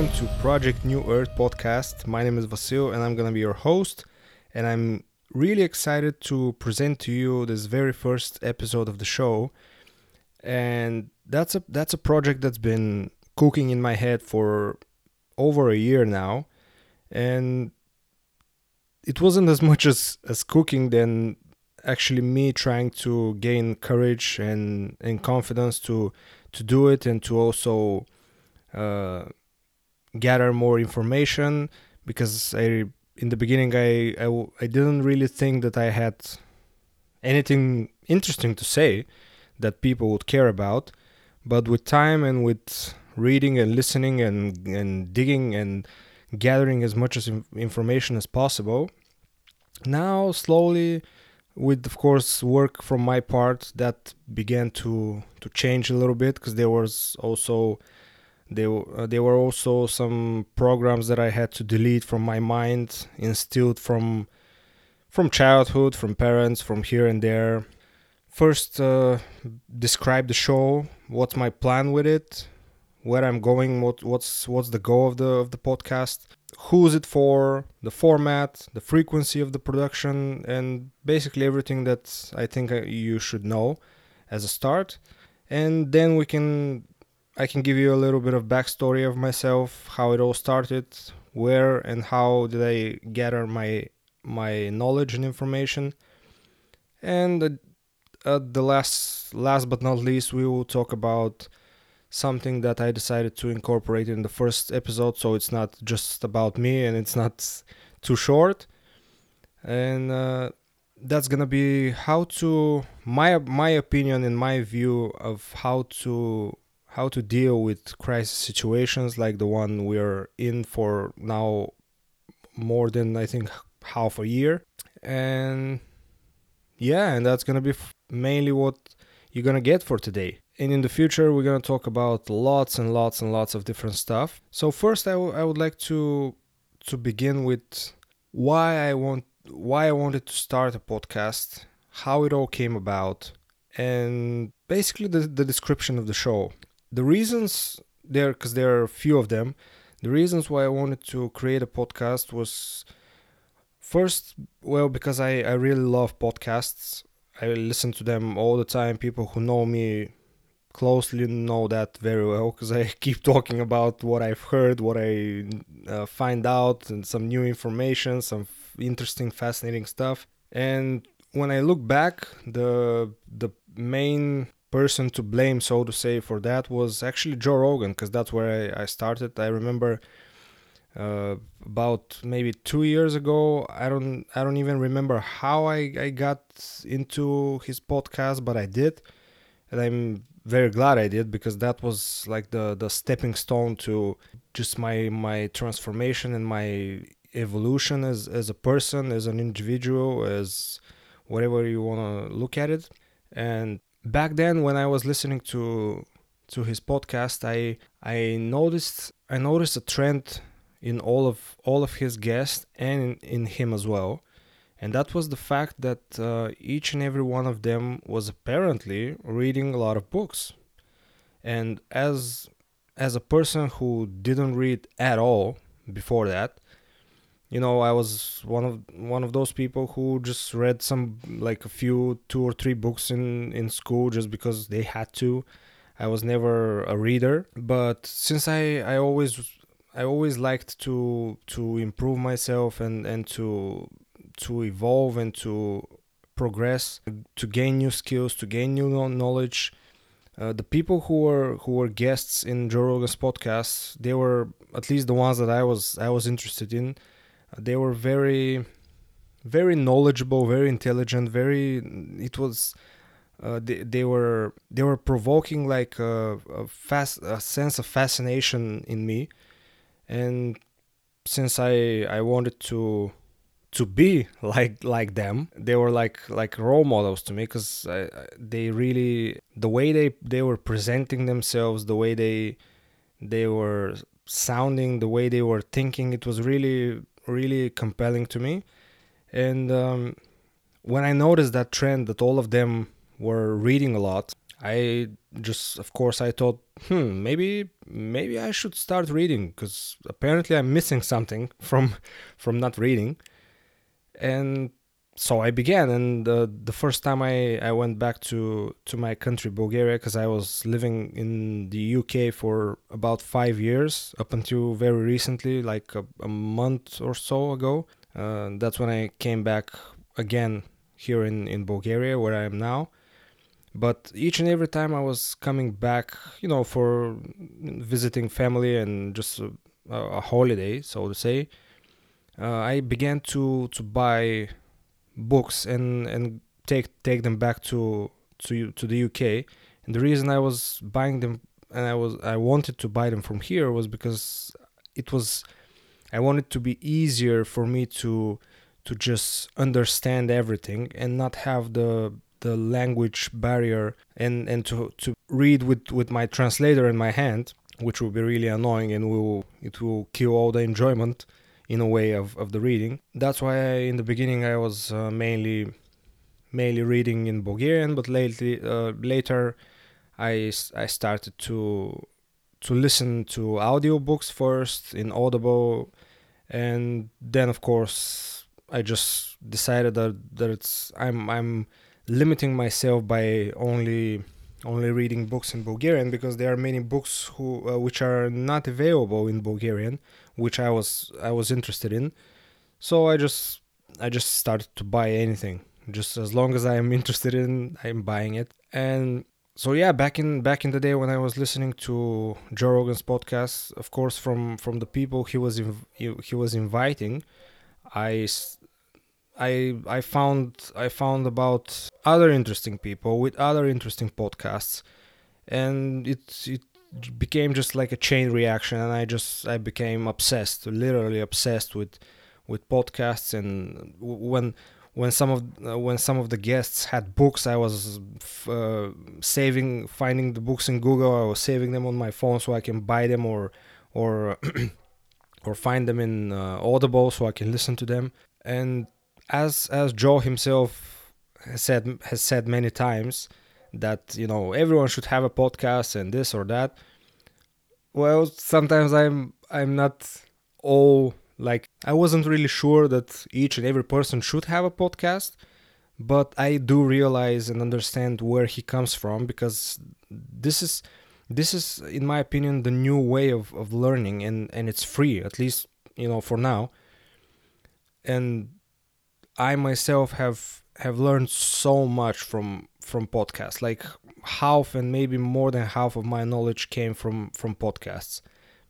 Welcome to Project New Earth podcast. My name is Vasil, and I'm going to be your host. And I'm really excited to present to you this very first episode of the show. And that's a that's a project that's been cooking in my head for over a year now, and it wasn't as much as as cooking than actually me trying to gain courage and and confidence to to do it and to also uh, gather more information because I in the beginning I, I I didn't really think that I had anything interesting to say that people would care about. But with time and with reading and listening and and digging and gathering as much as information as possible now slowly with of course work from my part that began to to change a little bit because there was also there, uh, there were also some programs that I had to delete from my mind instilled from from childhood from parents from here and there. First uh, describe the show what's my plan with it where i'm going what what's what's the goal of the of the podcast who's it for the format the frequency of the production and basically everything that i think uh, you should know as a start. And then we can i can give you a little bit of backstory of myself how it all started where and how did i gather my my knowledge and information. And uh, the last last but not least we will talk about something that i decided to incorporate in the first episode so it's not just about me and it's not too short. And uh, that's gonna be how to my my opinion and my view of how to how to deal with crisis situations like the one we're in for now more than i think half a year and yeah and that's gonna be mainly what you're gonna get for today. And in the future, we're gonna talk about lots and lots and lots of different stuff. So first, I, w- I would like to to begin with why I want why I wanted to start a podcast, how it all came about, and basically the, the description of the show. The reasons there, because there are a few of them. The reasons why I wanted to create a podcast was first, well, because I, I really love podcasts. I listen to them all the time. People who know me closely know that very well because I keep talking about what I've heard, what I uh, find out, and some new information, some f- interesting, fascinating stuff. And when I look back, the the main person to blame, so to say, for that was actually Joe Rogan because that's where I, I started. I remember uh, about maybe two years ago. I don't I don't even remember how I, I got into his podcast, but I did, and I'm very glad I did because that was like the the stepping stone to just my my transformation and my evolution as as a person, as an individual, as whatever you want to look at it. And back then, when I was listening to to his podcast, I I noticed I noticed a trend in all of all of his guests and in, in him as well. And that was the fact that uh, each and every one of them was apparently reading a lot of books. And as as a person who didn't read at all before that you know i was one of one of those people who just read some like a few two or three books in in school just because they had to i was never a reader but since i i always I always liked to to improve myself and and to to evolve and to progress, to gain new skills, to gain new knowledge. Uh, the people who were who were guests in Joe Rogan's podcast, they were at least the ones that I was I was interested in. They were very, very knowledgeable, very intelligent, very. It was. Uh, they, they were they were provoking like a, a fast a sense of fascination in me and since I I wanted to to be like like them they were like like role models to me because they really the way they they were presenting themselves the way they they were sounding the way they were thinking it was really really compelling to me and um, when i noticed that trend that all of them were reading a lot I just, of course, I thought, hmm, maybe maybe I should start reading because apparently I'm missing something from from not reading. And so I began, and the first time I, I went back to, to my country, Bulgaria, because I was living in the UK for about five years up until very recently, like a, a month or so ago. Uh, that's when I came back again here in, in Bulgaria, where I am now. But each and every time I was coming back, you know, for visiting family and just a, a holiday, so to say, uh, I began to to buy books and and take take them back to to to the UK. And the reason I was buying them and I was I wanted to buy them from here was because it was I wanted to be easier for me to to just understand everything and not have the the language barrier and and to to read with with my translator in my hand which will be really annoying and will it will kill all the enjoyment in a way of, of the reading. That's why I, in the beginning I was uh, mainly mainly reading in Bulgarian, but lately uh, later I I started to to listen to audiobooks first in Audible, and then of course I just decided that that it's I'm I'm limiting myself by only only reading books in Bulgarian because there are many books who uh, which are not available in Bulgarian which I was I was interested in. So I just I just started to buy anything. Just as long as I am interested in, I'm buying it. And so yeah, back in back in the day when I was listening to Joe Rogan's podcast, of course from from the people he was inv- he, he was inviting, I I I found I found about other interesting people with other interesting podcasts, and it it became just like a chain reaction and i just i became obsessed literally obsessed with with podcasts. And when when some of uh, when some of the guests had books i was uh, saving finding the books in google. I was saving them on my phone so i can buy them or or or find them in uh, audible so i can listen to them. And as as joe himself has said has said many times that you know everyone should have a podcast and this or that. Well sometimes i'm i'm not all like i wasn't really sure that each and every person should have a podcast but i do realize and understand where he comes from because this is this is in my opinion the new way of, of learning and and it's free at least you know for now. And i myself have have learned so much from from podcasts. Like half and maybe more than half of my knowledge came from from podcasts.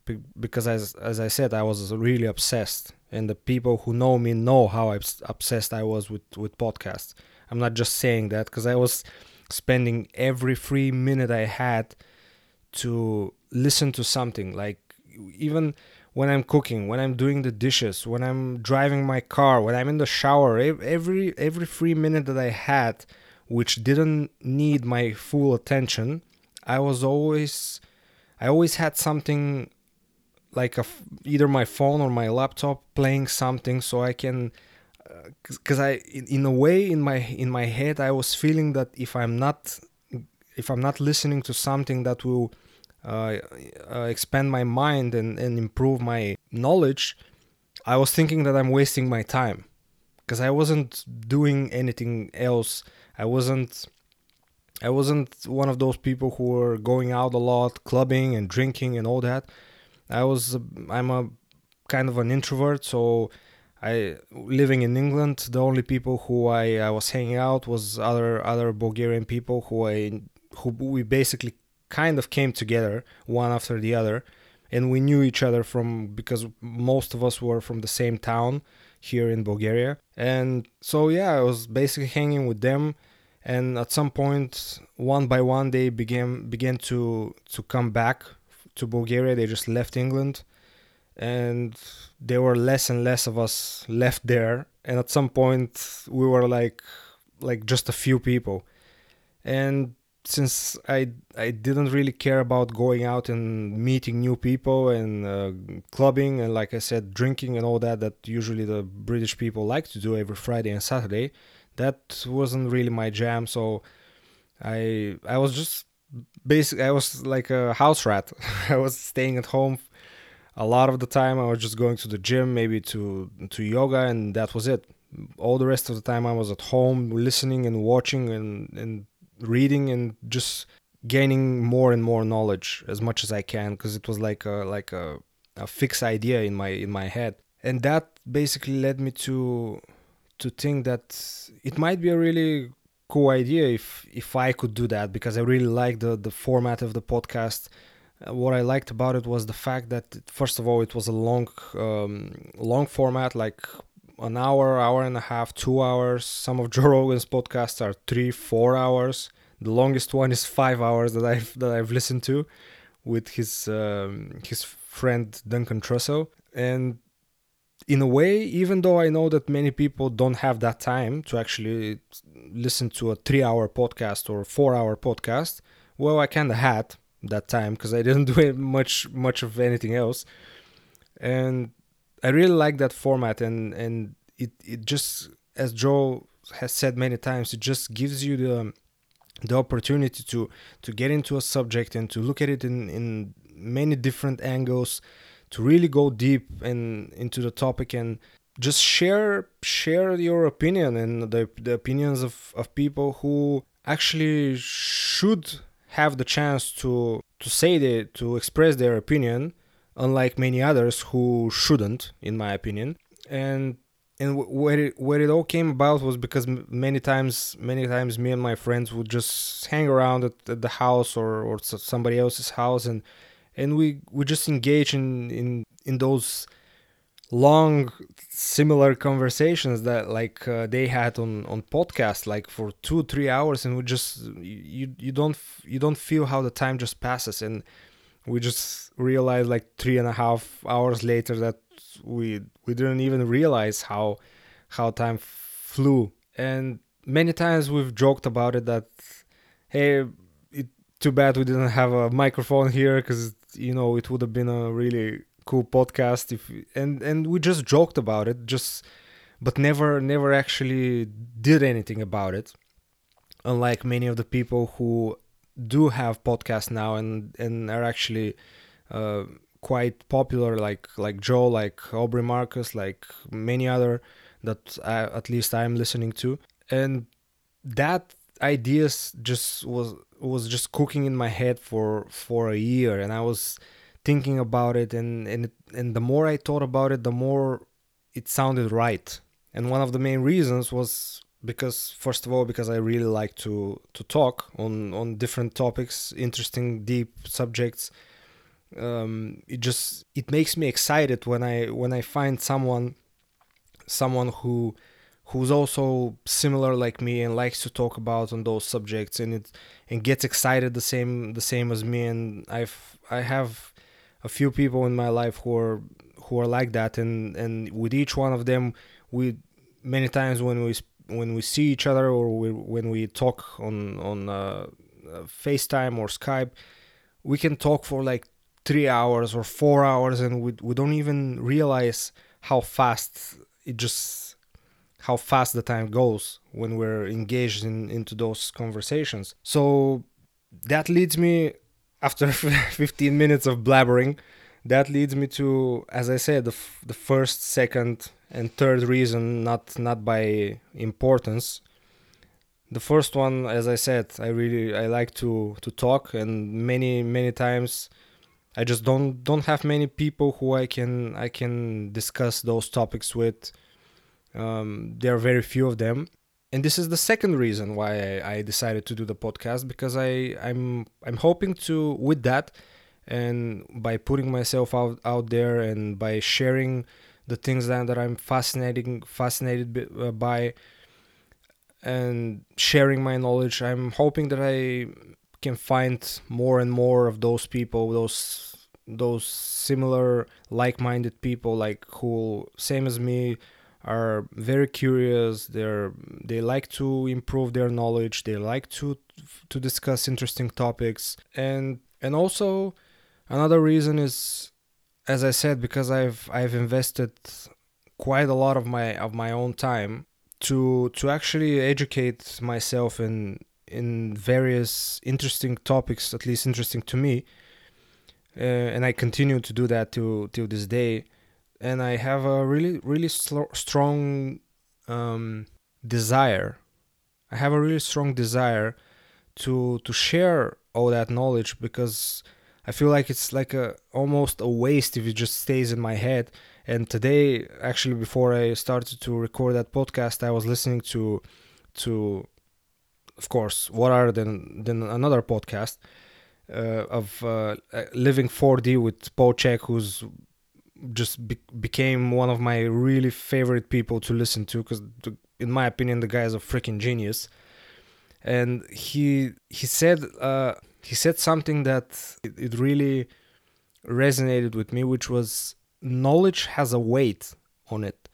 Be- because as as I said, I was really obsessed, and the people who know me know how obsessed I was with with podcasts. I'm not just saying that because I was spending every free minute I had to listen to something. Like even when I'm cooking, when I'm doing the dishes, when I'm driving my car, when I'm in the shower, every every free minute that I had which didn't need my full attention, I was always I always had something like a, either my phone or my laptop playing something so I can because uh, I in, in a way in my in my head I was feeling that if I'm not if I'm not listening to something that will uh, uh, expand my mind and, and improve my knowledge, I was thinking that I'm wasting my time because I wasn't doing anything else I wasn't I wasn't one of those people who were going out a lot, clubbing and drinking and all that. I was I'm a kind of an introvert, so I living in England, the only people who I, I was hanging out was other other Bulgarian people who I who we basically kind of came together one after the other and we knew each other from because most of us were from the same town here in Bulgaria. And so yeah, I was basically hanging with them. And at some point one by one they began began to to come back to Bulgaria. They just left England. And there were less and less of us left there. And at some point we were like like just a few people. And since I I didn't really care about going out and meeting new people and uh, clubbing and like I said drinking and all that that usually the British people like to do every Friday and Saturday that wasn't really my jam so i i was just basically I was like a house rat. I was staying at home a lot of the time. I was just going to the gym, maybe to to yoga, and that was it. All the rest of the time I was at home, listening and watching and and reading and just gaining more and more knowledge as much as I can because it was like a like a, a fixed idea in my in my head, and that basically led me to to think that it might be a really cool idea if if I could do that because I really like the the format of the podcast. Uh, what I liked about it was the fact that first of all it was a long um, long format like an hour, hour and a half, two hours. Some of Joe Rogan's podcasts are three, four hours. The longest one is five hours that I've that I've listened to with his um, his friend Duncan Trussell. And in a way, even though I know that many people don't have that time to actually listen to a three hour podcast or four hour podcast, well, I kind of had that time because I didn't do much much of anything else, and I really like that format and and it it just as Joe has said many times, it just gives you the the opportunity to to get into a subject and to look at it in in many different angles to really go deep and into the topic and just share share your opinion and the, the opinions of, of people who actually should have the chance to to say the, to express their opinion unlike many others who shouldn't in my opinion. And and where it, where it all came about was because many times many times me and my friends would just hang around at, at the house or, or somebody else's house and and we we just engage in in in those long similar conversations that like uh, they had on on podcast like for two three hours and we just you you don't you don't feel how the time just passes and we just realized like three and a half hours later that we we didn't even realize how how time flew. And many times we've joked about it that hey it, too bad we didn't have a microphone here because you know it would have been a really cool podcast if and and we just joked about it just but never never actually did anything about it. Unlike many of the people who do have podcasts now and and are actually uh, quite popular like like Joe like Aubrey Marcus like many other that I, at least I'm listening to. And that ideas just was was just cooking in my head for for a year. And i was thinking about it and and and the more i thought about it the more it sounded right. And one of the main reasons was because first of all because i really like to to talk on on different topics interesting deep subjects um, it just it makes me excited when i when i find someone someone who who's also similar like me and likes to talk about on those subjects and it and gets excited the same the same as me. And I've I have a few people in my life who are who are like that. And and with each one of them we many times when we when we see each other or we, when we talk on on uh, uh, FaceTime or Skype we can talk for like 3 hours or 4 hours and we we don't even realize how fast it just how fast the time goes when we're engaged in, into those conversations. So that leads me, after 15 minutes of blabbering, that leads me to, as I said, the, f- the first, second, and third reason, not not by importance. The first one, as I said, I really I like to to talk, and many many times I just don't don't have many people who I can I can discuss those topics with. Um, there are very few of them, and this is the second reason why I, I decided to do the podcast because I I'm I'm hoping to with that, and by putting myself out out there and by sharing the things that, that I'm fascinating fascinated uh, by and sharing my knowledge i'm hoping that i can find more and more of those people those those similar like-minded people like who same as me are very curious. They're they like to improve their knowledge. They like to to discuss interesting topics. And and also another reason is as i said because i've i've invested quite a lot of my of my own time to to actually educate myself in in various interesting topics, at least interesting to me, uh, and I continue to do that to till this day. And I have a really really sl- strong um, desire. I have a really strong desire to to share all that knowledge because I feel like it's like a almost a waste if it just stays in my head. And today, actually, before I started to record that podcast, I was listening to to of course what are than than another podcast uh, of uh, living 4D with Paul Chek, who's just be- became one of my really favorite people to listen to because in my opinion the guy is a freaking genius. And he he said uh, he said something that it, it really resonated with me which was knowledge has a weight on it.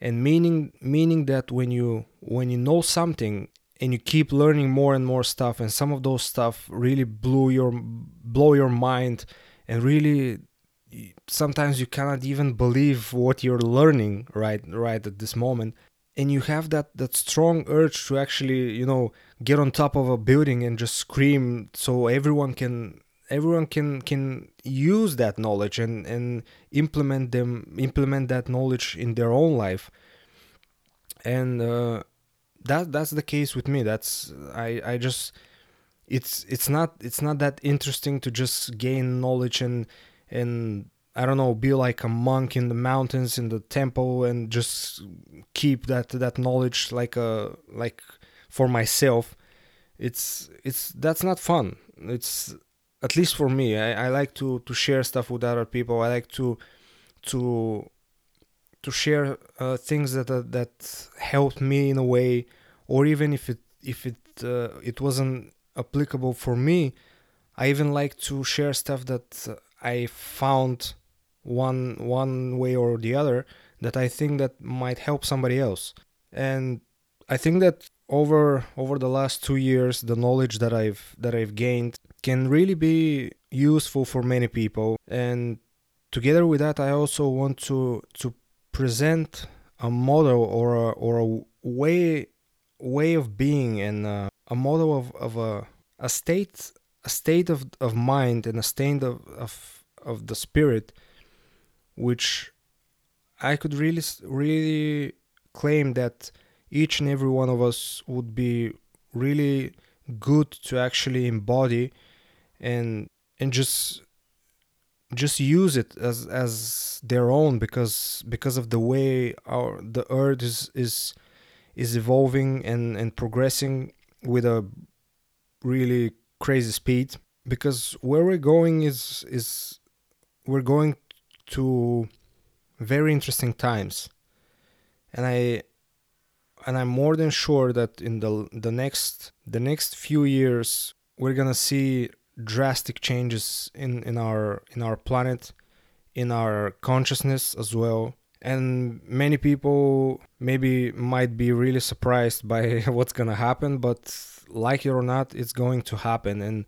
And meaning meaning that when you when you know something and you keep learning more and more stuff and some of those stuff really blew your blow your mind and really sometimes you cannot even believe what you're learning right right at this moment. And you have that that strong urge to actually you know get on top of a building and just scream so everyone can everyone can can use that knowledge and and implement them implement that knowledge in their own life. And uh, that that's the case with me that's i i just it's it's not it's not that interesting to just gain knowledge and and I don't know, be like a monk in the mountains in the temple and just keep that that knowledge like a like for myself. It's it's that's not fun. It's at least for me. I, I like to to share stuff with other people. I like to to to share uh, things that uh, that helped me in a way, or even if it if it uh, it wasn't applicable for me, I even like to share stuff that I found one one way or the other that I think that might help somebody else. And I think that over over the last 2 years the knowledge that I've that I've gained can really be useful for many people and together with that I also want to to present a model or a, or a way way of being and uh, a model of, of a, a state a state of, of mind and a state of, of, of the spirit which I could really really claim that each and every one of us would be really good to actually embody and and just just use it as as their own because because of the way our the earth is is is evolving and and progressing with a really crazy speed. Because where we're going is is we're going to very interesting times. And i and i'm more than sure that in the the next the next few years we're going to see drastic changes in in our in our planet in our consciousness as well. And many people maybe might be really surprised by what's going to happen but like it or not it's going to happen. And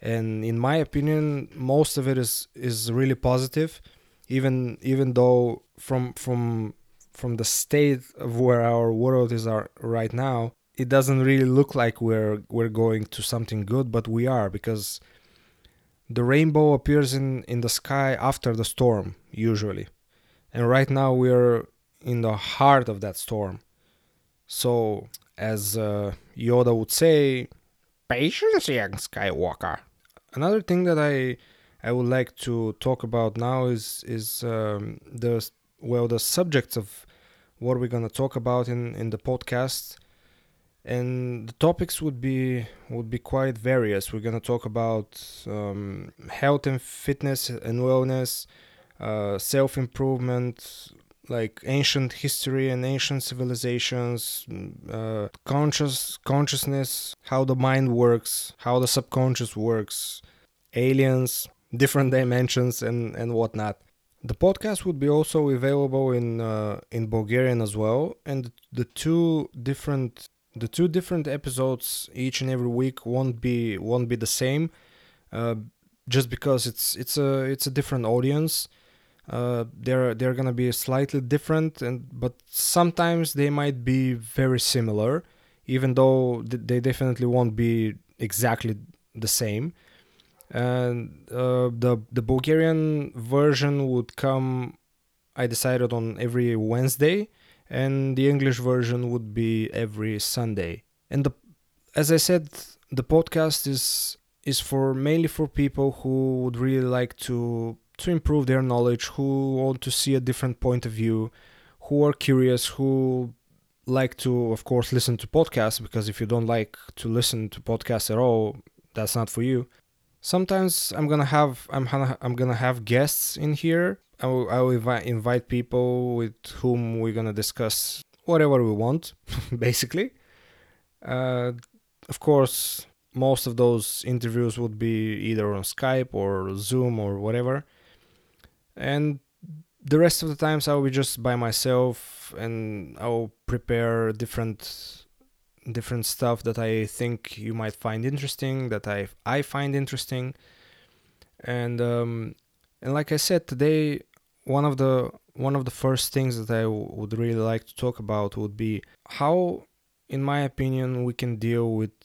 and in my opinion most of it is is really positive. Even even though from from from the state of where our world is are right now it doesn't really look like we're we're going to something good but we are because the rainbow appears in in the sky after the storm usually. And right now we're in the heart of that storm. So as uh, yoda would say patience young skywalker. Another thing that i I would like to talk about now is is um, the well the subjects of what we're gonna talk about in in the podcast, and the topics would be would be quite various. We're gonna talk about um, health and fitness and wellness, uh, self improvement, like ancient history and ancient civilizations, uh, conscious consciousness, how the mind works, how the subconscious works, aliens, different dimensions and and whatnot. The podcast would be also available in uh, in Bulgarian as well, and the two different the two different episodes each and every week won't be won't be the same, uh, just because it's it's a it's a different audience. Uh, they're they're gonna be slightly different, and but sometimes they might be very similar even though they definitely won't be exactly the same. And uh, the the Bulgarian version would come. I decided on every Wednesday, and the English version would be every Sunday. And the, as I said, the podcast is is for mainly for people who would really like to to improve their knowledge, who want to see a different point of view, who are curious, who like to of course listen to podcasts because if you don't like to listen to podcasts at all, that's not for you. Sometimes I'm gonna have I'm I'm gonna have guests in here. I will, I will invite people with whom we're gonna discuss whatever we want, basically. Uh, of course, most of those interviews would be either on Skype or Zoom or whatever. And the rest of the times I'll be just by myself and I'll prepare different different stuff that I think you might find interesting, that I I find interesting. And um, and like I said today, one of the one of the first things that I w- would really like to talk about would be how, in my opinion, we can deal with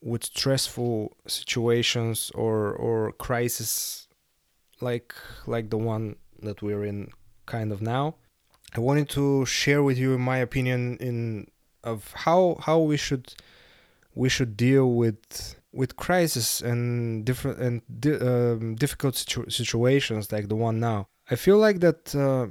with stressful situations or or crisis like like the one that we're in kind of now. I wanted to share with you my opinion in of how how we should we should deal with with crisis and different and di- um, difficult situ- situations like the one now. I feel like that uh,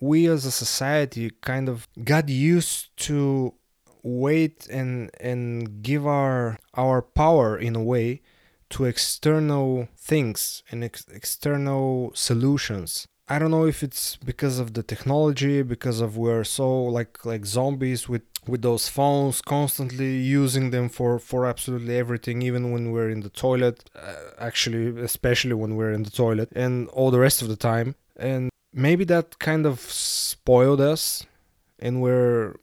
we as a society kind of got used to wait and and give our our power in a way to external things and ex- external solutions I don't know if it's because of the technology, because of we're so like like zombies with with those phones, constantly using them for for absolutely everything, even when we're in the toilet. Uh, actually, especially when we're in the toilet, and all the rest of the time. And maybe that kind of spoiled us, and we're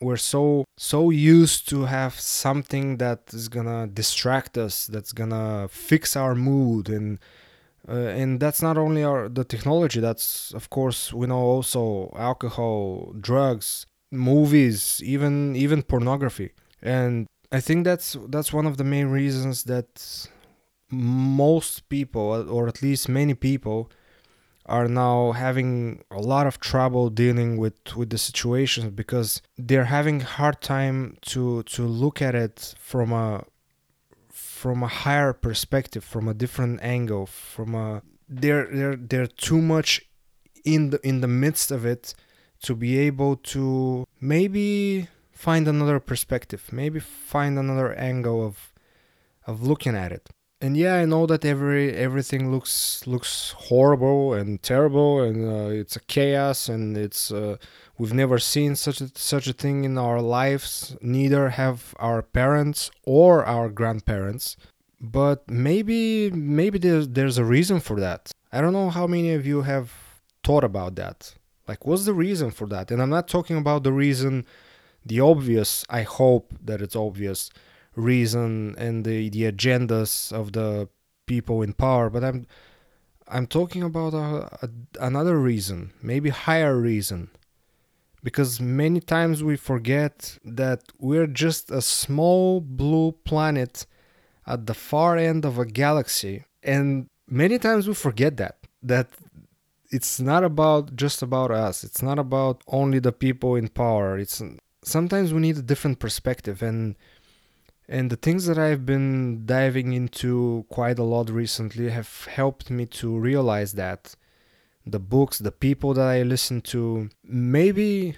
we're so so used to have something that is gonna distract us, that's gonna fix our mood and uh, and that's not only our the technology that's of course we know also alcohol drugs movies even even pornography. And i think that's that's one of the main reasons that most people or at least many people are now having a lot of trouble dealing with with the situations because they're having hard time to to look at it from a from a higher perspective, from a different angle, from a they're they're they're too much in the in the midst of it to be able to maybe find another perspective, maybe find another angle of of looking at it. And yeah, I know that every everything looks looks horrible and terrible, and uh, it's a chaos, and it's uh, we've never seen such a, such a thing in our lives. Neither have our parents or our grandparents. But maybe maybe there's there's a reason for that. I don't know how many of you have thought about that. Like, what's the reason for that? And I'm not talking about the reason, the obvious. I hope that it's obvious reason and the, the agendas of the people in power, but I'm I'm talking about a, a, another reason, maybe higher reason. Because many times we forget that we're just a small blue planet at the far end of a galaxy. And many times we forget that. That it's not about just about us. It's not about only the people in power. It's sometimes we need a different perspective and and the things that I've been diving into quite a lot recently have helped me to realize that the books, the people that I listen to, maybe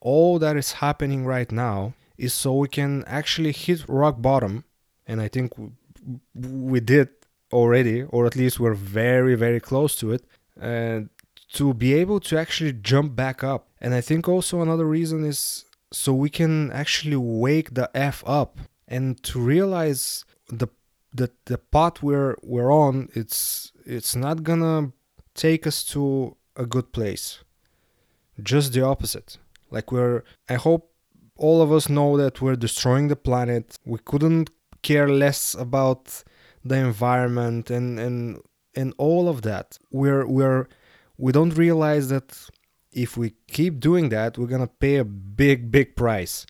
all that is happening right now is so we can actually hit rock bottom. And I think we did already, or at least we're very, very close to it. And to be able to actually jump back up. And I think also another reason is so we can actually wake the F up and to realize the the the path we're we're on it's it's not gonna take us to a good place. Just the opposite. Like we're i hope all of us know that we're destroying the planet. We couldn't care less about the environment and and and all of that. We're we're we don't realize that if we keep doing that we're gonna pay a big big price.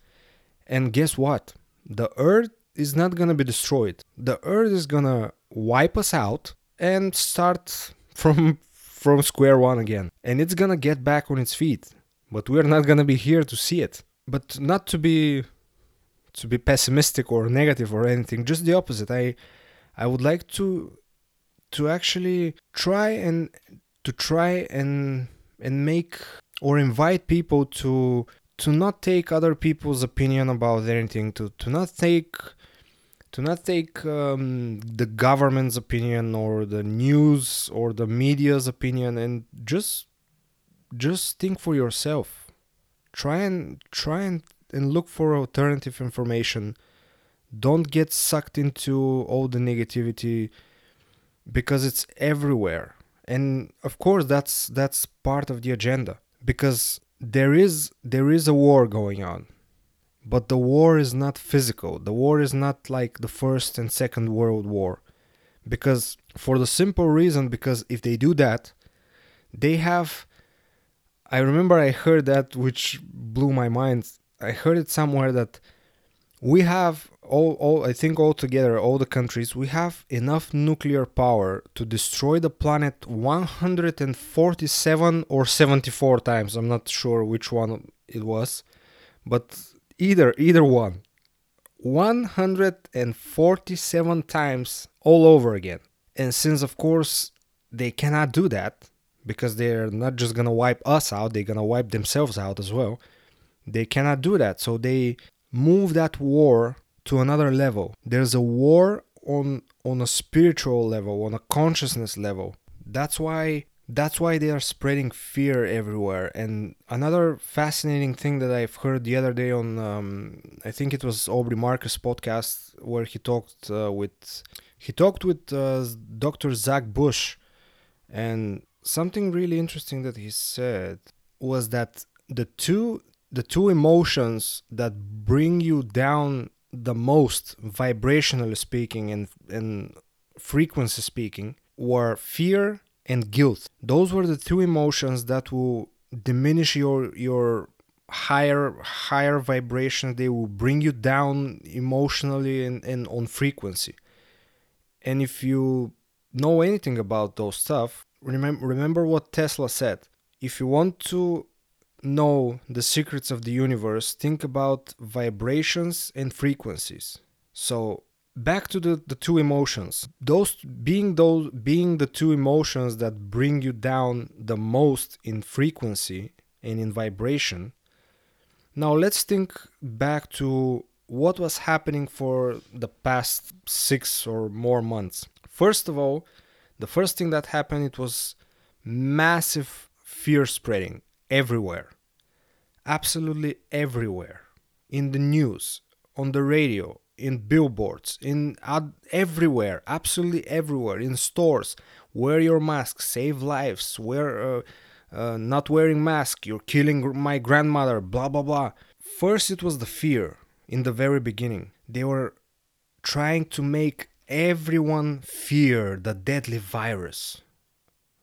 And guess what? The earth is not gonna be destroyed. The earth is gonna wipe us out and start from from square one again. And it's gonna get back on its feet. But we're not gonna be here to see it. But not to be to be pessimistic or negative or anything, just the opposite. I I would like to to actually try and to try and and make or invite people to to not take other people's opinion about anything to to not take to not take um, the government's opinion or the news or the media's opinion and just just think for yourself. Try and try and, and look for alternative information. Don't get sucked into all the negativity because it's everywhere. And of course that's that's part of the agenda because there is there is a war going on but the war is not physical. The war is not like the first and second world war. Because for the simple reason because if they do that they have i remember i heard that which blew my mind. I heard it somewhere that we have all, all I think altogether, all the countries, we have enough nuclear power to destroy the planet 147 or 74 times. I'm not sure which one it was, but either either one. 147 times all over again. And since of course they cannot do that because they're not just to wipe us out, they're to wipe themselves out as well. They cannot do that. So they move that war to another level. There's a war on on a spiritual level, on a consciousness level. That's why that's why they are spreading fear everywhere. And another fascinating thing that I've heard the other day on, um, I think it was Aubrey Marcus podcast, where he talked uh, with he talked with uh, Dr. Zach Bush, and something really interesting that he said was that the two the two emotions that bring you down the most vibrationally speaking and and frequency speaking were fear and guilt. Those were the two emotions that will diminish your your higher higher vibration. They will bring you down emotionally and, and on frequency. And if you know anything about those stuff remember remember what tesla said. If you want to know the secrets of the universe, think about vibrations and frequencies. So back to the, the two emotions. Those being those being the two emotions that bring you down the most in frequency and in vibration. Now let's think back to what was happening for the past six or more months. First of all, the first thing that happened it was massive fear spreading everywhere absolutely everywhere in the news, on the radio, in billboards, in ad- everywhere, absolutely everywhere, in stores. Wear your mask, save lives. Wear uh, uh, not wearing mask, you're killing my grandmother. Blah blah blah. First, it was the fear in the very beginning. They were trying to make everyone fear the deadly virus.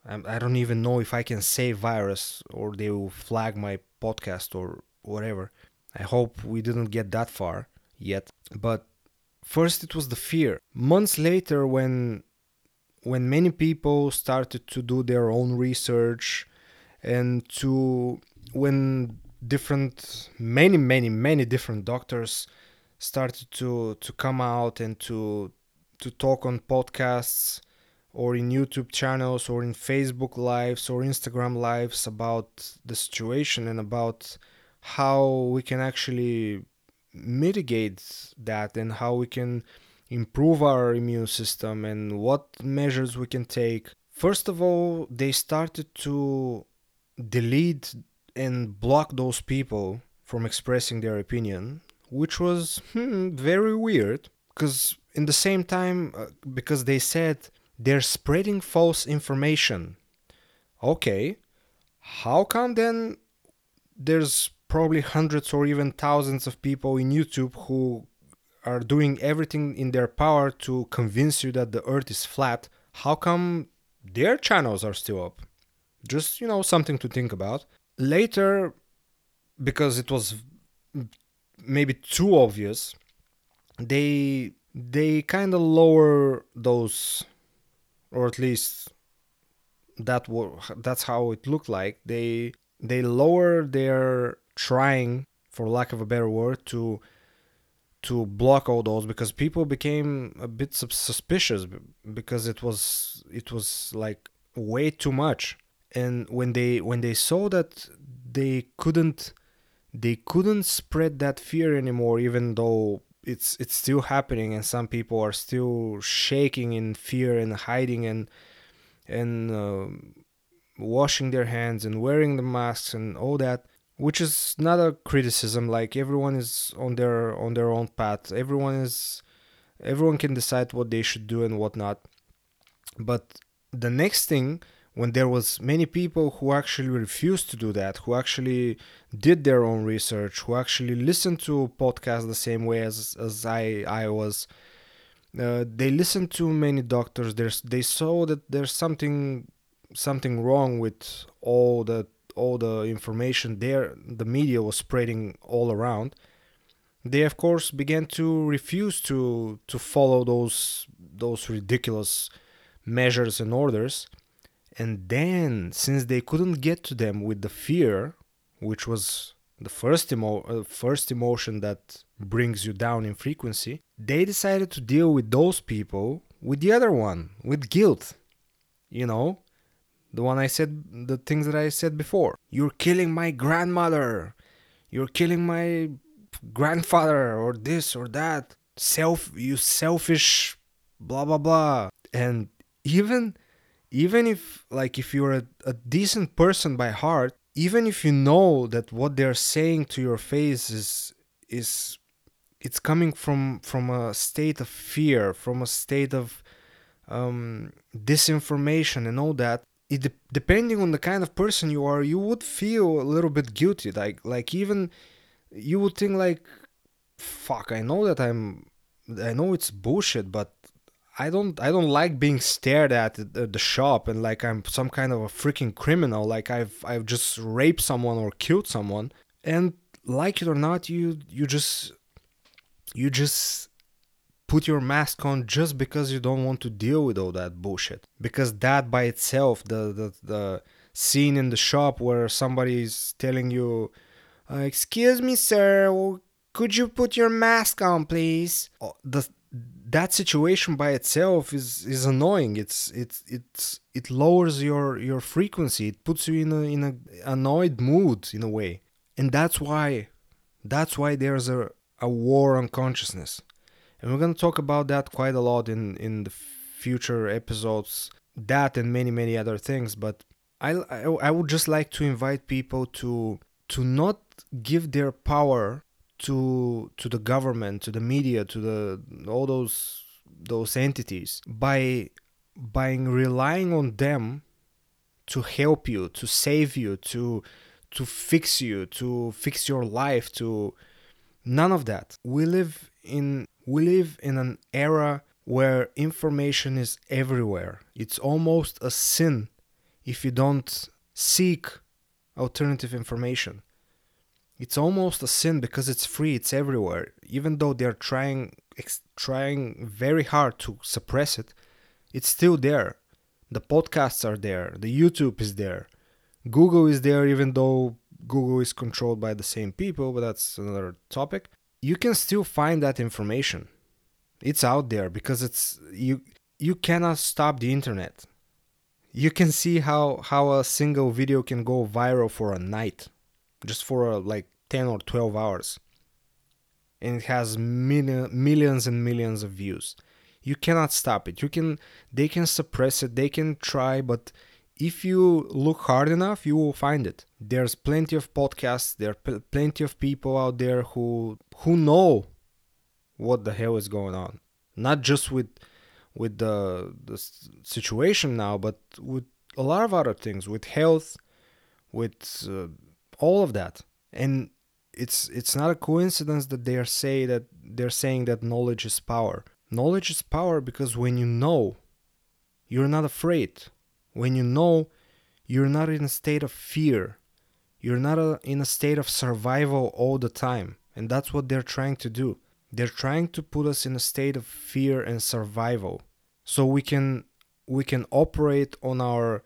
I don't even know if I can say virus or they will flag my podcast or whatever. I hope we didn't get that far yet. But first it was the fear. Months later when when many people started to do their own research and to when different many many many different doctors started to to come out and to to talk on podcasts or in YouTube channels or in Facebook lives or Instagram lives about the situation and about how we can actually mitigate that and how we can improve our immune system and what measures we can take. First of all, they started to delete and block those people from expressing their opinion, which was hmm, very weird because in the same time, uh, because they said they're spreading false information. Okay, how come then there's probably hundreds or even thousands of people in YouTube who are doing everything in their power to convince you that the earth is flat? How come their channels are still up? Just, you know, something to think about. Later, because it was maybe too obvious they they kind of lower those or at least that that's how it looked like they they lower their trying for lack of a better word to to block all those because people became a bit suspicious because it was it was like way too much. And when they when they saw that they couldn't they couldn't spread that fear anymore even though it's it's still happening and some people are still shaking in fear and hiding and and uh, washing their hands and wearing the masks and all that which is not a criticism. Like everyone is on their on their own path. Everyone is everyone can decide what they should do and what not. But the next thing when there was many people who actually refused to do that who actually did their own research who actually listened to podcasts the same way as as i i was. Uh, they listened to many doctors. There's they saw that there's something something wrong with all the all the information there the media was spreading all around. They of course began to refuse to to follow those those ridiculous measures and orders and then, since they couldn't get to them with the fear, which was the first, emo- uh, first emotion that brings you down in frequency, they decided to deal with those people with the other one, with guilt. You know, the one I said, the things that I said before. You're killing my grandmother. You're killing my grandfather, or this or that. Self, you selfish, blah, blah, blah. And even even if like if you're a, a decent person by heart even if you know that what they're saying to your face is is it's coming from from a state of fear from a state of um, disinformation and all that it de- depending on the kind of person you are you would feel a little bit guilty. Like like even you would think like fuck i know that i'm i know it's bullshit but I don't I don't like being stared at at the shop and like I'm some kind of a freaking criminal like I've I've just raped someone or killed someone. And like it or not you you just you just put your mask on just because you don't want to deal with all that bullshit. Because that by itself the the, the scene in the shop where somebody is telling you uh, excuse me sir could you put your mask on please? Oh, the that situation by itself is is annoying. It's it's it's it lowers your your frequency. It puts you in a in a annoyed mood in a way. And that's why that's why there's a a war on consciousness. And we're going to talk about that quite a lot in in the future episodes that and many many other things. But I, I, I would just like to invite people to to not give their power to to the government, to the media, to the all those those entities by by relying on them to help you, to save you, to to fix you, to fix your life, to none of that. We live in we live in an era where information is everywhere. It's almost a sin if you don't seek alternative information it's almost a sin because it's free it's everywhere. Even though they're trying ex- trying very hard to suppress it it's still there. The podcasts are there. The youtube is there. Google is there even though google is controlled by the same people but that's another topic. You can still find that information. It's out there because it's you you cannot stop the internet. You can see how how a single video can go viral for a night just for a, like 10 or 12 hours and it has million, millions and millions of views. You cannot stop it. You can they can suppress it they can try but if you look hard enough you will find it. There's plenty of podcasts there are p- plenty of people out there who who know what the hell is going on. Not just with with the the situation now but with a lot of other things with health with uh, all of that. And it's it's not a coincidence that they are say that they're saying that knowledge is power. Knowledge is power because when you know you're not afraid. When you know you're not in a state of fear. You're not a, in a state of survival all the time. And that's what they're trying to do. They're trying to put us in a state of fear and survival. So we can we can operate on our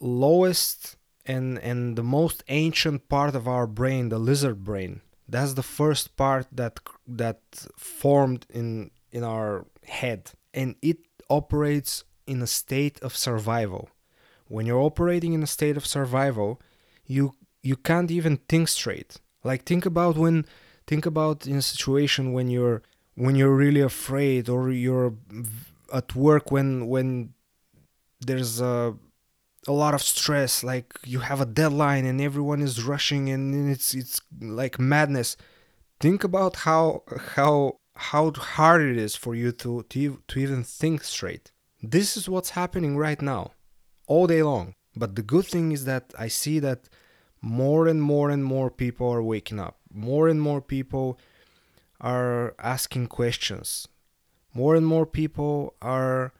lowest and and the most ancient part of our brain, the lizard brain. That's the first part that that formed in in our head and it operates in a state of survival. When you're operating in a state of survival, you you can't even think straight. Like think about when think about in a situation when you're when you're really afraid or you're at work when when there's a a lot of stress like you have a deadline and everyone is rushing and it's it's like madness. Think about how how how hard it is for you to to, to even think straight. This is what's happening right now all day long. But the good thing is that i see that more and more and more people are waking up. More and more people are asking questions. More and more people are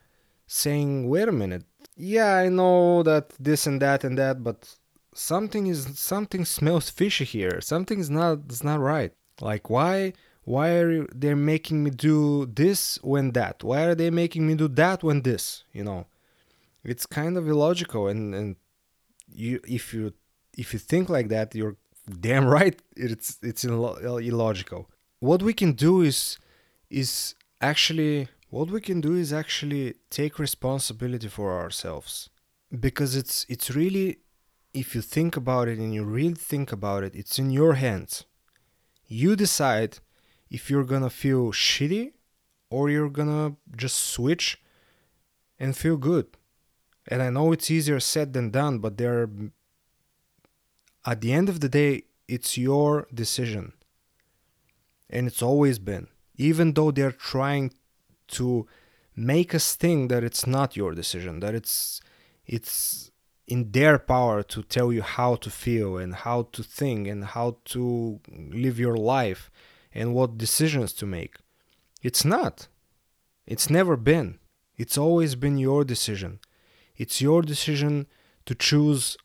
saying wait a minute yeah i know that this and that and that but something is something smells fishy here. Something is not is not right. Like why why are they making me do this when that? Why are they making me do that when this you know? It's kind of illogical and and you if you if you think like that you're damn right it's it's illogical. What we can do is is actually what we can do is actually take responsibility for ourselves. Because it's it's really if you think about it and you really think about it it's in your hands. You decide if you're gonna feel shitty or you're gonna just switch and feel good. And i know it's easier said than done but there at the end of the day it's your decision. And it's always been. Even though they're trying to make us think that it's not your decision that it's it's in their power to tell you how to feel and how to think and how to live your life and what decisions to make. It's not. It's never been. It's always been your decision. It's your decision to choose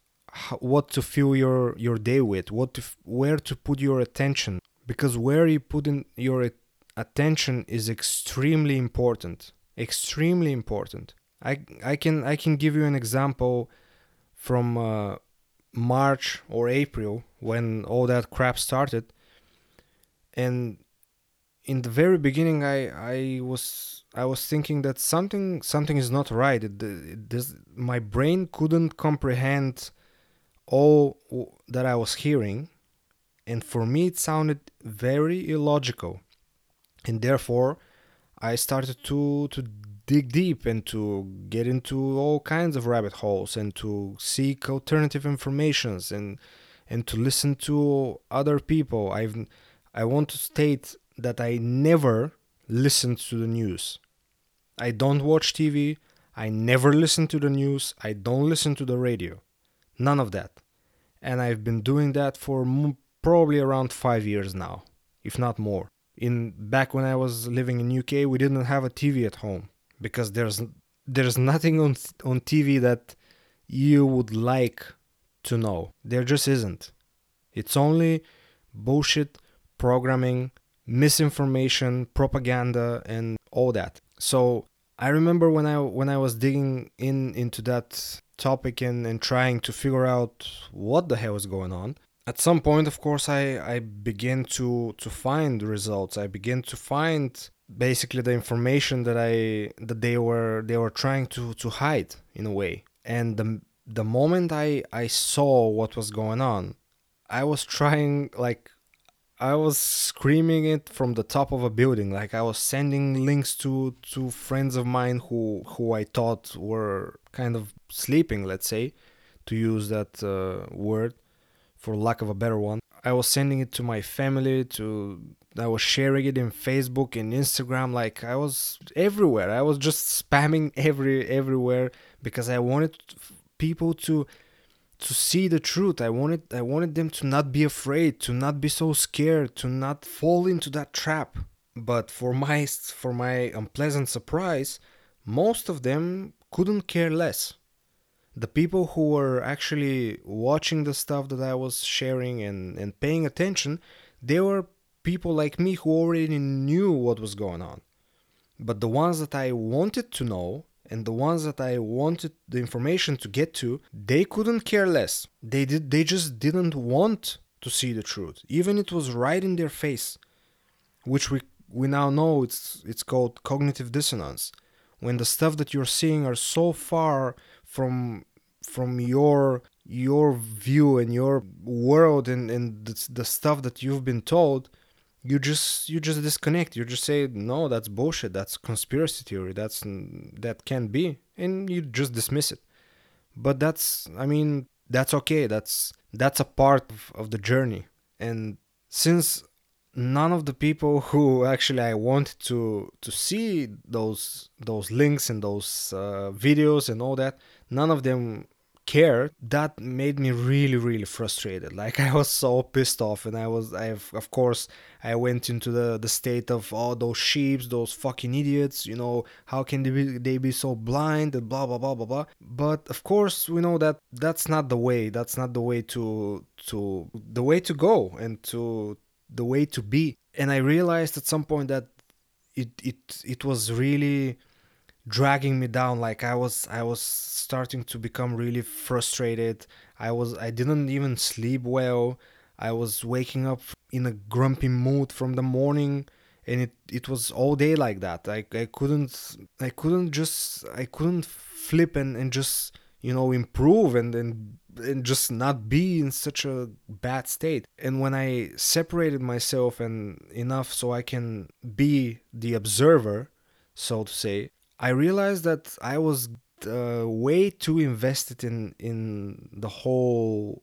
what to fill your your day with what to where to put your attention. Because where you put in your attention is extremely important extremely important. I i can i can give you an example from uh, march or april when all that crap started. And in the very beginning i i was i was thinking that something something is not right. It, it, this, my brain couldn't comprehend all that i was hearing. And for me it sounded very illogical and therefore I started to to dig deep and to get into all kinds of rabbit holes and to seek alternative informations and and to listen to other people. I've I want to state that I never listen to the news. I don't watch TV. I never listen to the news. I don't listen to the radio. None of that. And I've been doing that for probably around 5 years now, if not more in back when I was living in UK, we didn't have a TV at home because there's there's nothing on on TV that you would like to know. There just isn't. It's only bullshit programming, misinformation, propaganda and all that. So I remember when I when I was digging in into that topic and, and trying to figure out what the hell is going on, at some point of course i i begin to to find results. I begin to find basically the information that i that they were they were trying to to hide in a way. And the the moment i i saw what was going on i was trying like i was screaming it from the top of a building. Like i was sending links to to friends of mine who who i thought were kind of sleeping let's say to use that uh, word for lack of a better one. I was sending it to my family, to I was sharing it in Facebook and Instagram like I was everywhere. I was just spamming every everywhere because I wanted people to to see the truth. I wanted I wanted them to not be afraid, to not be so scared, to not fall into that trap. But for my for my unpleasant surprise, most of them couldn't care less the people who were actually watching the stuff that I was sharing and, and paying attention, they were people like me who already knew what was going on. But the ones that I wanted to know and the ones that I wanted the information to get to, they couldn't care less. They did they just didn't want to see the truth. Even it was right in their face, which we we now know it's it's called cognitive dissonance. When the stuff that you're seeing are so far from from your your view and your world and, and the, the stuff that you've been told you just you just disconnect. You just say no that's bullshit. That's conspiracy theory. That's that can't be and you just dismiss it. But that's i mean that's okay. That's that's a part of, of the journey. And since none of the people who actually i wanted to to see those those links and those uh, videos and all that none of them care. That made me really really frustrated. Like i was so pissed off and i was i of course i went into the the state of all oh, those sheeps those fucking idiots you know how can they be they be so blind and blah blah blah blah blah. But of course we know that that's not the way that's not the way to to the way to go and to the way to be. And i realized at some point that it it it was really dragging me down. Like i was i was starting to become really frustrated. I was i didn't even sleep well. I was waking up in a grumpy mood from the morning and it it was all day like that. I, I couldn't i couldn't just i couldn't flip and, and just you know improve and, and and just not be in such a bad state. And when i separated myself and enough so i can be the observer so to say I realized that I was uh, way too invested in in the whole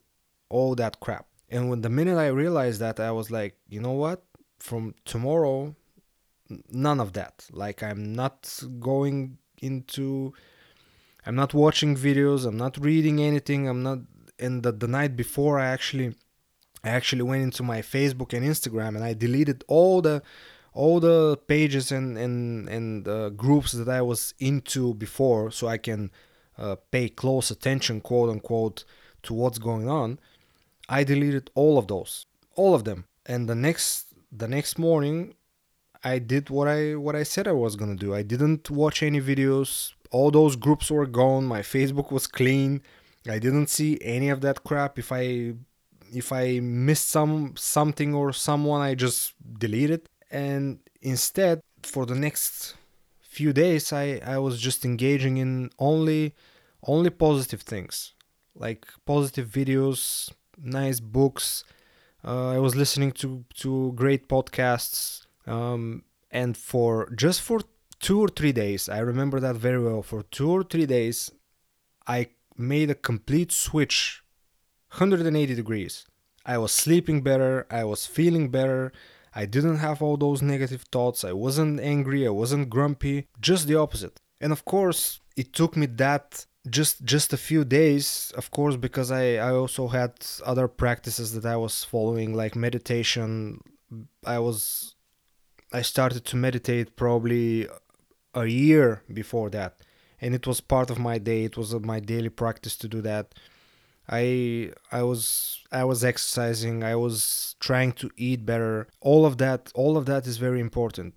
all that crap. And when the minute I realized that, I was like, you know what? From tomorrow, none of that. Like I'm not going into, I'm not watching videos. I'm not reading anything. I'm not. And the, the night before, I actually, I actually went into my Facebook and Instagram and I deleted all the all the pages and and and uh, groups that I was into before, so I can uh, pay close attention, quote unquote, to what's going on. I deleted all of those, all of them, and the next the next morning, I did what I what I said I was gonna do. I didn't watch any videos. All those groups were gone. My Facebook was clean. I didn't see any of that crap. If I if I missed some something or someone, I just delete it and instead for the next few days I, I was just engaging in only only positive things like positive videos nice books uh, i was listening to to great podcasts um, and for just for two or three days i remember that very well for two or three days i made a complete switch 180 degrees. I was sleeping better i was feeling better I didn't have all those negative thoughts. I wasn't angry. I wasn't grumpy. Just the opposite. And of course, it took me that just just a few days of course because i i also had other practices that i was following like meditation i was i started to meditate probably a year before that and it was part of my day it was my daily practice to do that I I was I was exercising, I was trying to eat better. All of that all of that is very important.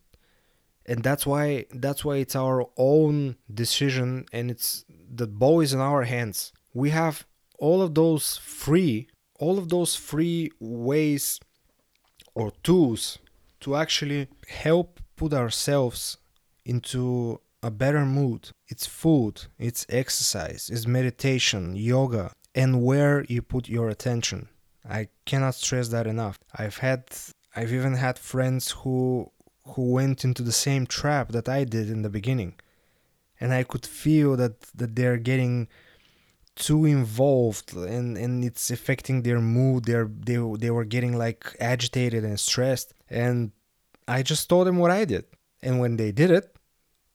And that's why that's why it's our own decision and it's the ball is in our hands. We have all of those free all of those free ways or tools to actually help put ourselves into a better mood. It's food, it's exercise, it's meditation, yoga, and where you put your attention. I cannot stress that enough. I've had I've even had friends who who went into the same trap that I did in the beginning. And I could feel that that they're getting too involved and and it's affecting their mood. They're they they were getting like agitated and stressed and I just told them what I did. And when they did it,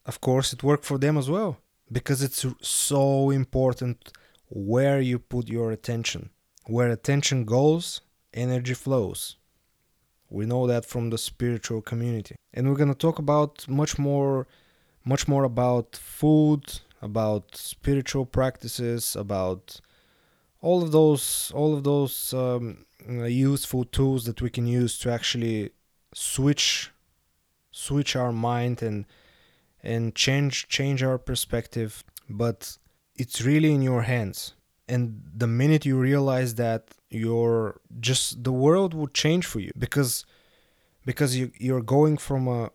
of course it worked for them as well because it's so important where you put your attention. Where attention goes, energy flows. We know that from the spiritual community. And we're going to talk about much more much more about food, about spiritual practices, about all of those all of those um, uh, useful tools that we can use to actually switch switch our mind and and change change our perspective but it's really in your hands. And the minute you realize that you're just the world will change for you because because you you're going from a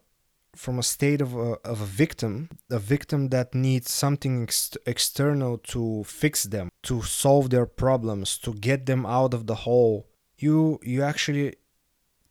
from a state of a, of a victim a victim that needs something ex- external to fix them to solve their problems to get them out of the hole. You you actually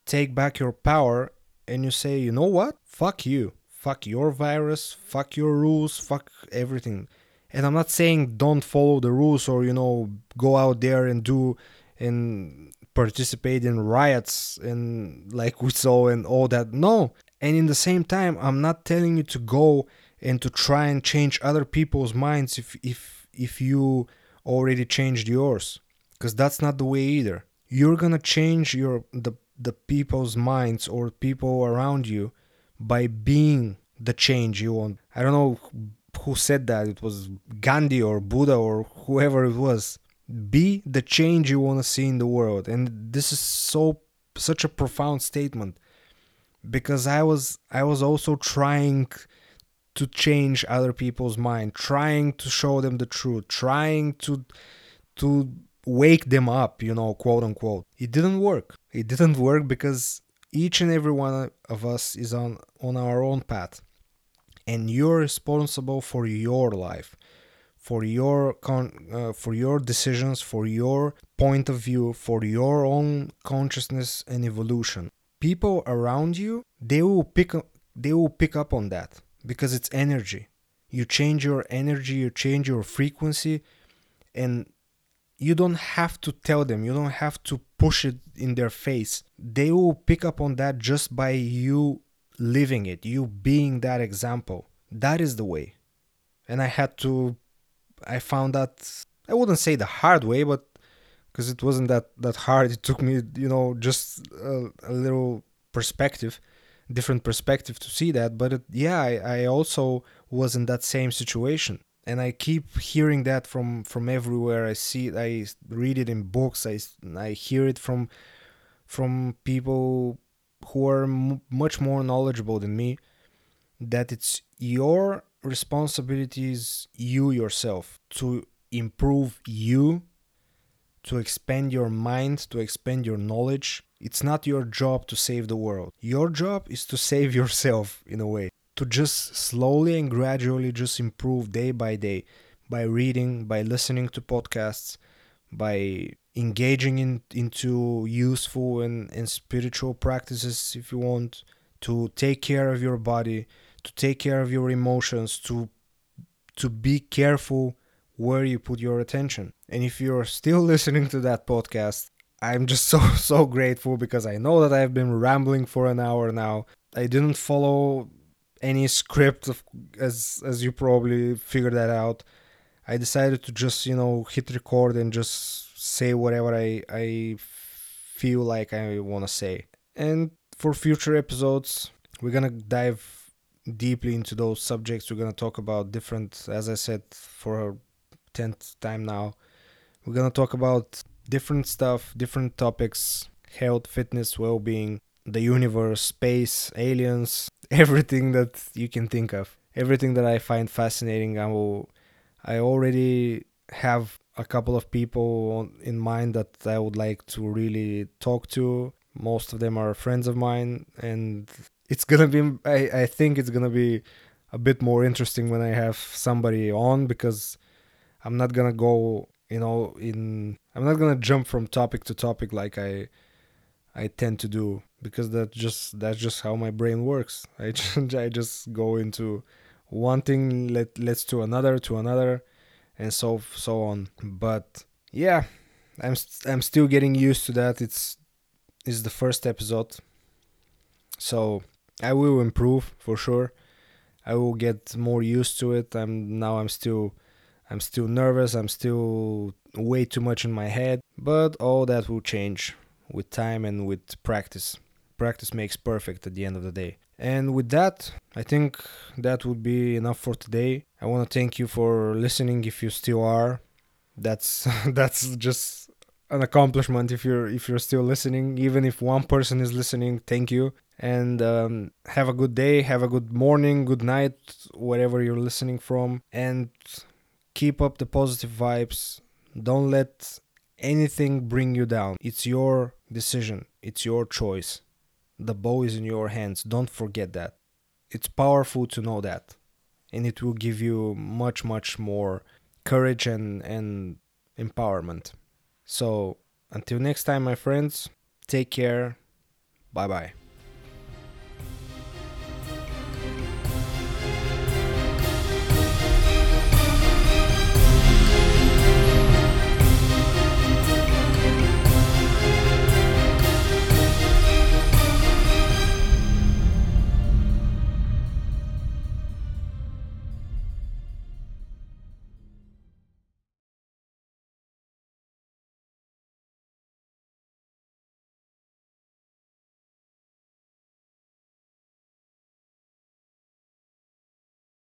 take back your power and you say you know what? Fuck you. Fuck your virus. Fuck your rules. Fuck everything and i'm not saying don't follow the rules or you know go out there and do and participate in riots and like we saw and all that. No. And in the same time i'm not telling you to go and to try and change other people's minds if if if you already changed yours. Because that's not the way either. You're gonna change your the the people's minds or people around you by being the change you want. I don't know who said that? It was gandhi or buddha or whoever it was. Be the change you want to see in the world. And this is so such a profound statement. Because i was i was also trying to change other people's mind trying to show them the truth trying to to wake them up you know quote unquote. It didn't work. It didn't work because each and every one of us is on on our own path and you're responsible for your life for your con- uh, for your decisions for your point of view for your own consciousness and evolution. People around you they will pick they will pick up on that because it's energy. You change your energy you change your frequency and you don't have to tell them you don't have to push it in their face. They will pick up on that just by you living it you being that example that is the way and i had to I found that I wouldn't say the hard way, but because it wasn't that that hard, it took me you know just a, a little perspective, different perspective to see that. But it, yeah, I, I also was in that same situation, and I keep hearing that from from everywhere. I see it, I read it in books, I I hear it from from people who are m- much more knowledgeable than me that it's your responsibilities you yourself to improve you to expand your mind to expand your knowledge. It's not your job to save the world. Your job is to save yourself in a way. To just slowly and gradually just improve day by day by reading by listening to podcasts by engaging in into useful and, and spiritual practices if you want to take care of your body to take care of your emotions to to be careful where you put your attention. And if you're still listening to that podcast i'm just so so grateful because i know that i've been rambling for an hour now. I didn't follow any script of, as as you probably figured that out. I decided to just you know hit record and just say whatever i i feel like i want to say and for future episodes we're gonna dive deeply into those subjects. We're gonna talk about different, as I said for a tenth time now. We're gonna talk about different stuff, different topics: health, fitness, well-being, the universe, space, aliens, everything that you can think of. Everything that I find fascinating. I will. I already have a couple of people in mind that I would like to really talk to. Most of them are friends of mine, and it's gonna be I, I think it's gonna be a bit more interesting when I have somebody on because I'm not gonna go you know in I'm not gonna jump from topic to topic like I I tend to do because that just that's just how my brain works. I just, I just go into one thing let let's to another to another and so so on. But yeah, I'm I'm still getting used to that. It's is the first episode. So I will improve for sure. I will get more used to it. I'm now I'm still I'm still nervous. I'm still way too much in my head, but all that will change with time and with practice. Practice makes perfect at the end of the day. And with that, I think that would be enough for today. I want to thank you for listening if you still are. that's that's just an accomplishment if you're if you're still listening. Even if one person is listening thank you. And um, have a good day have a good morning good night wherever you're listening from. And keep up the positive vibes. Don't let anything bring you down. It's your decision. It's your choice the bow is in your hands don't forget that. It's powerful to know that. And it will give you much much more courage and and empowerment. So until next time my friends take care. Bye bye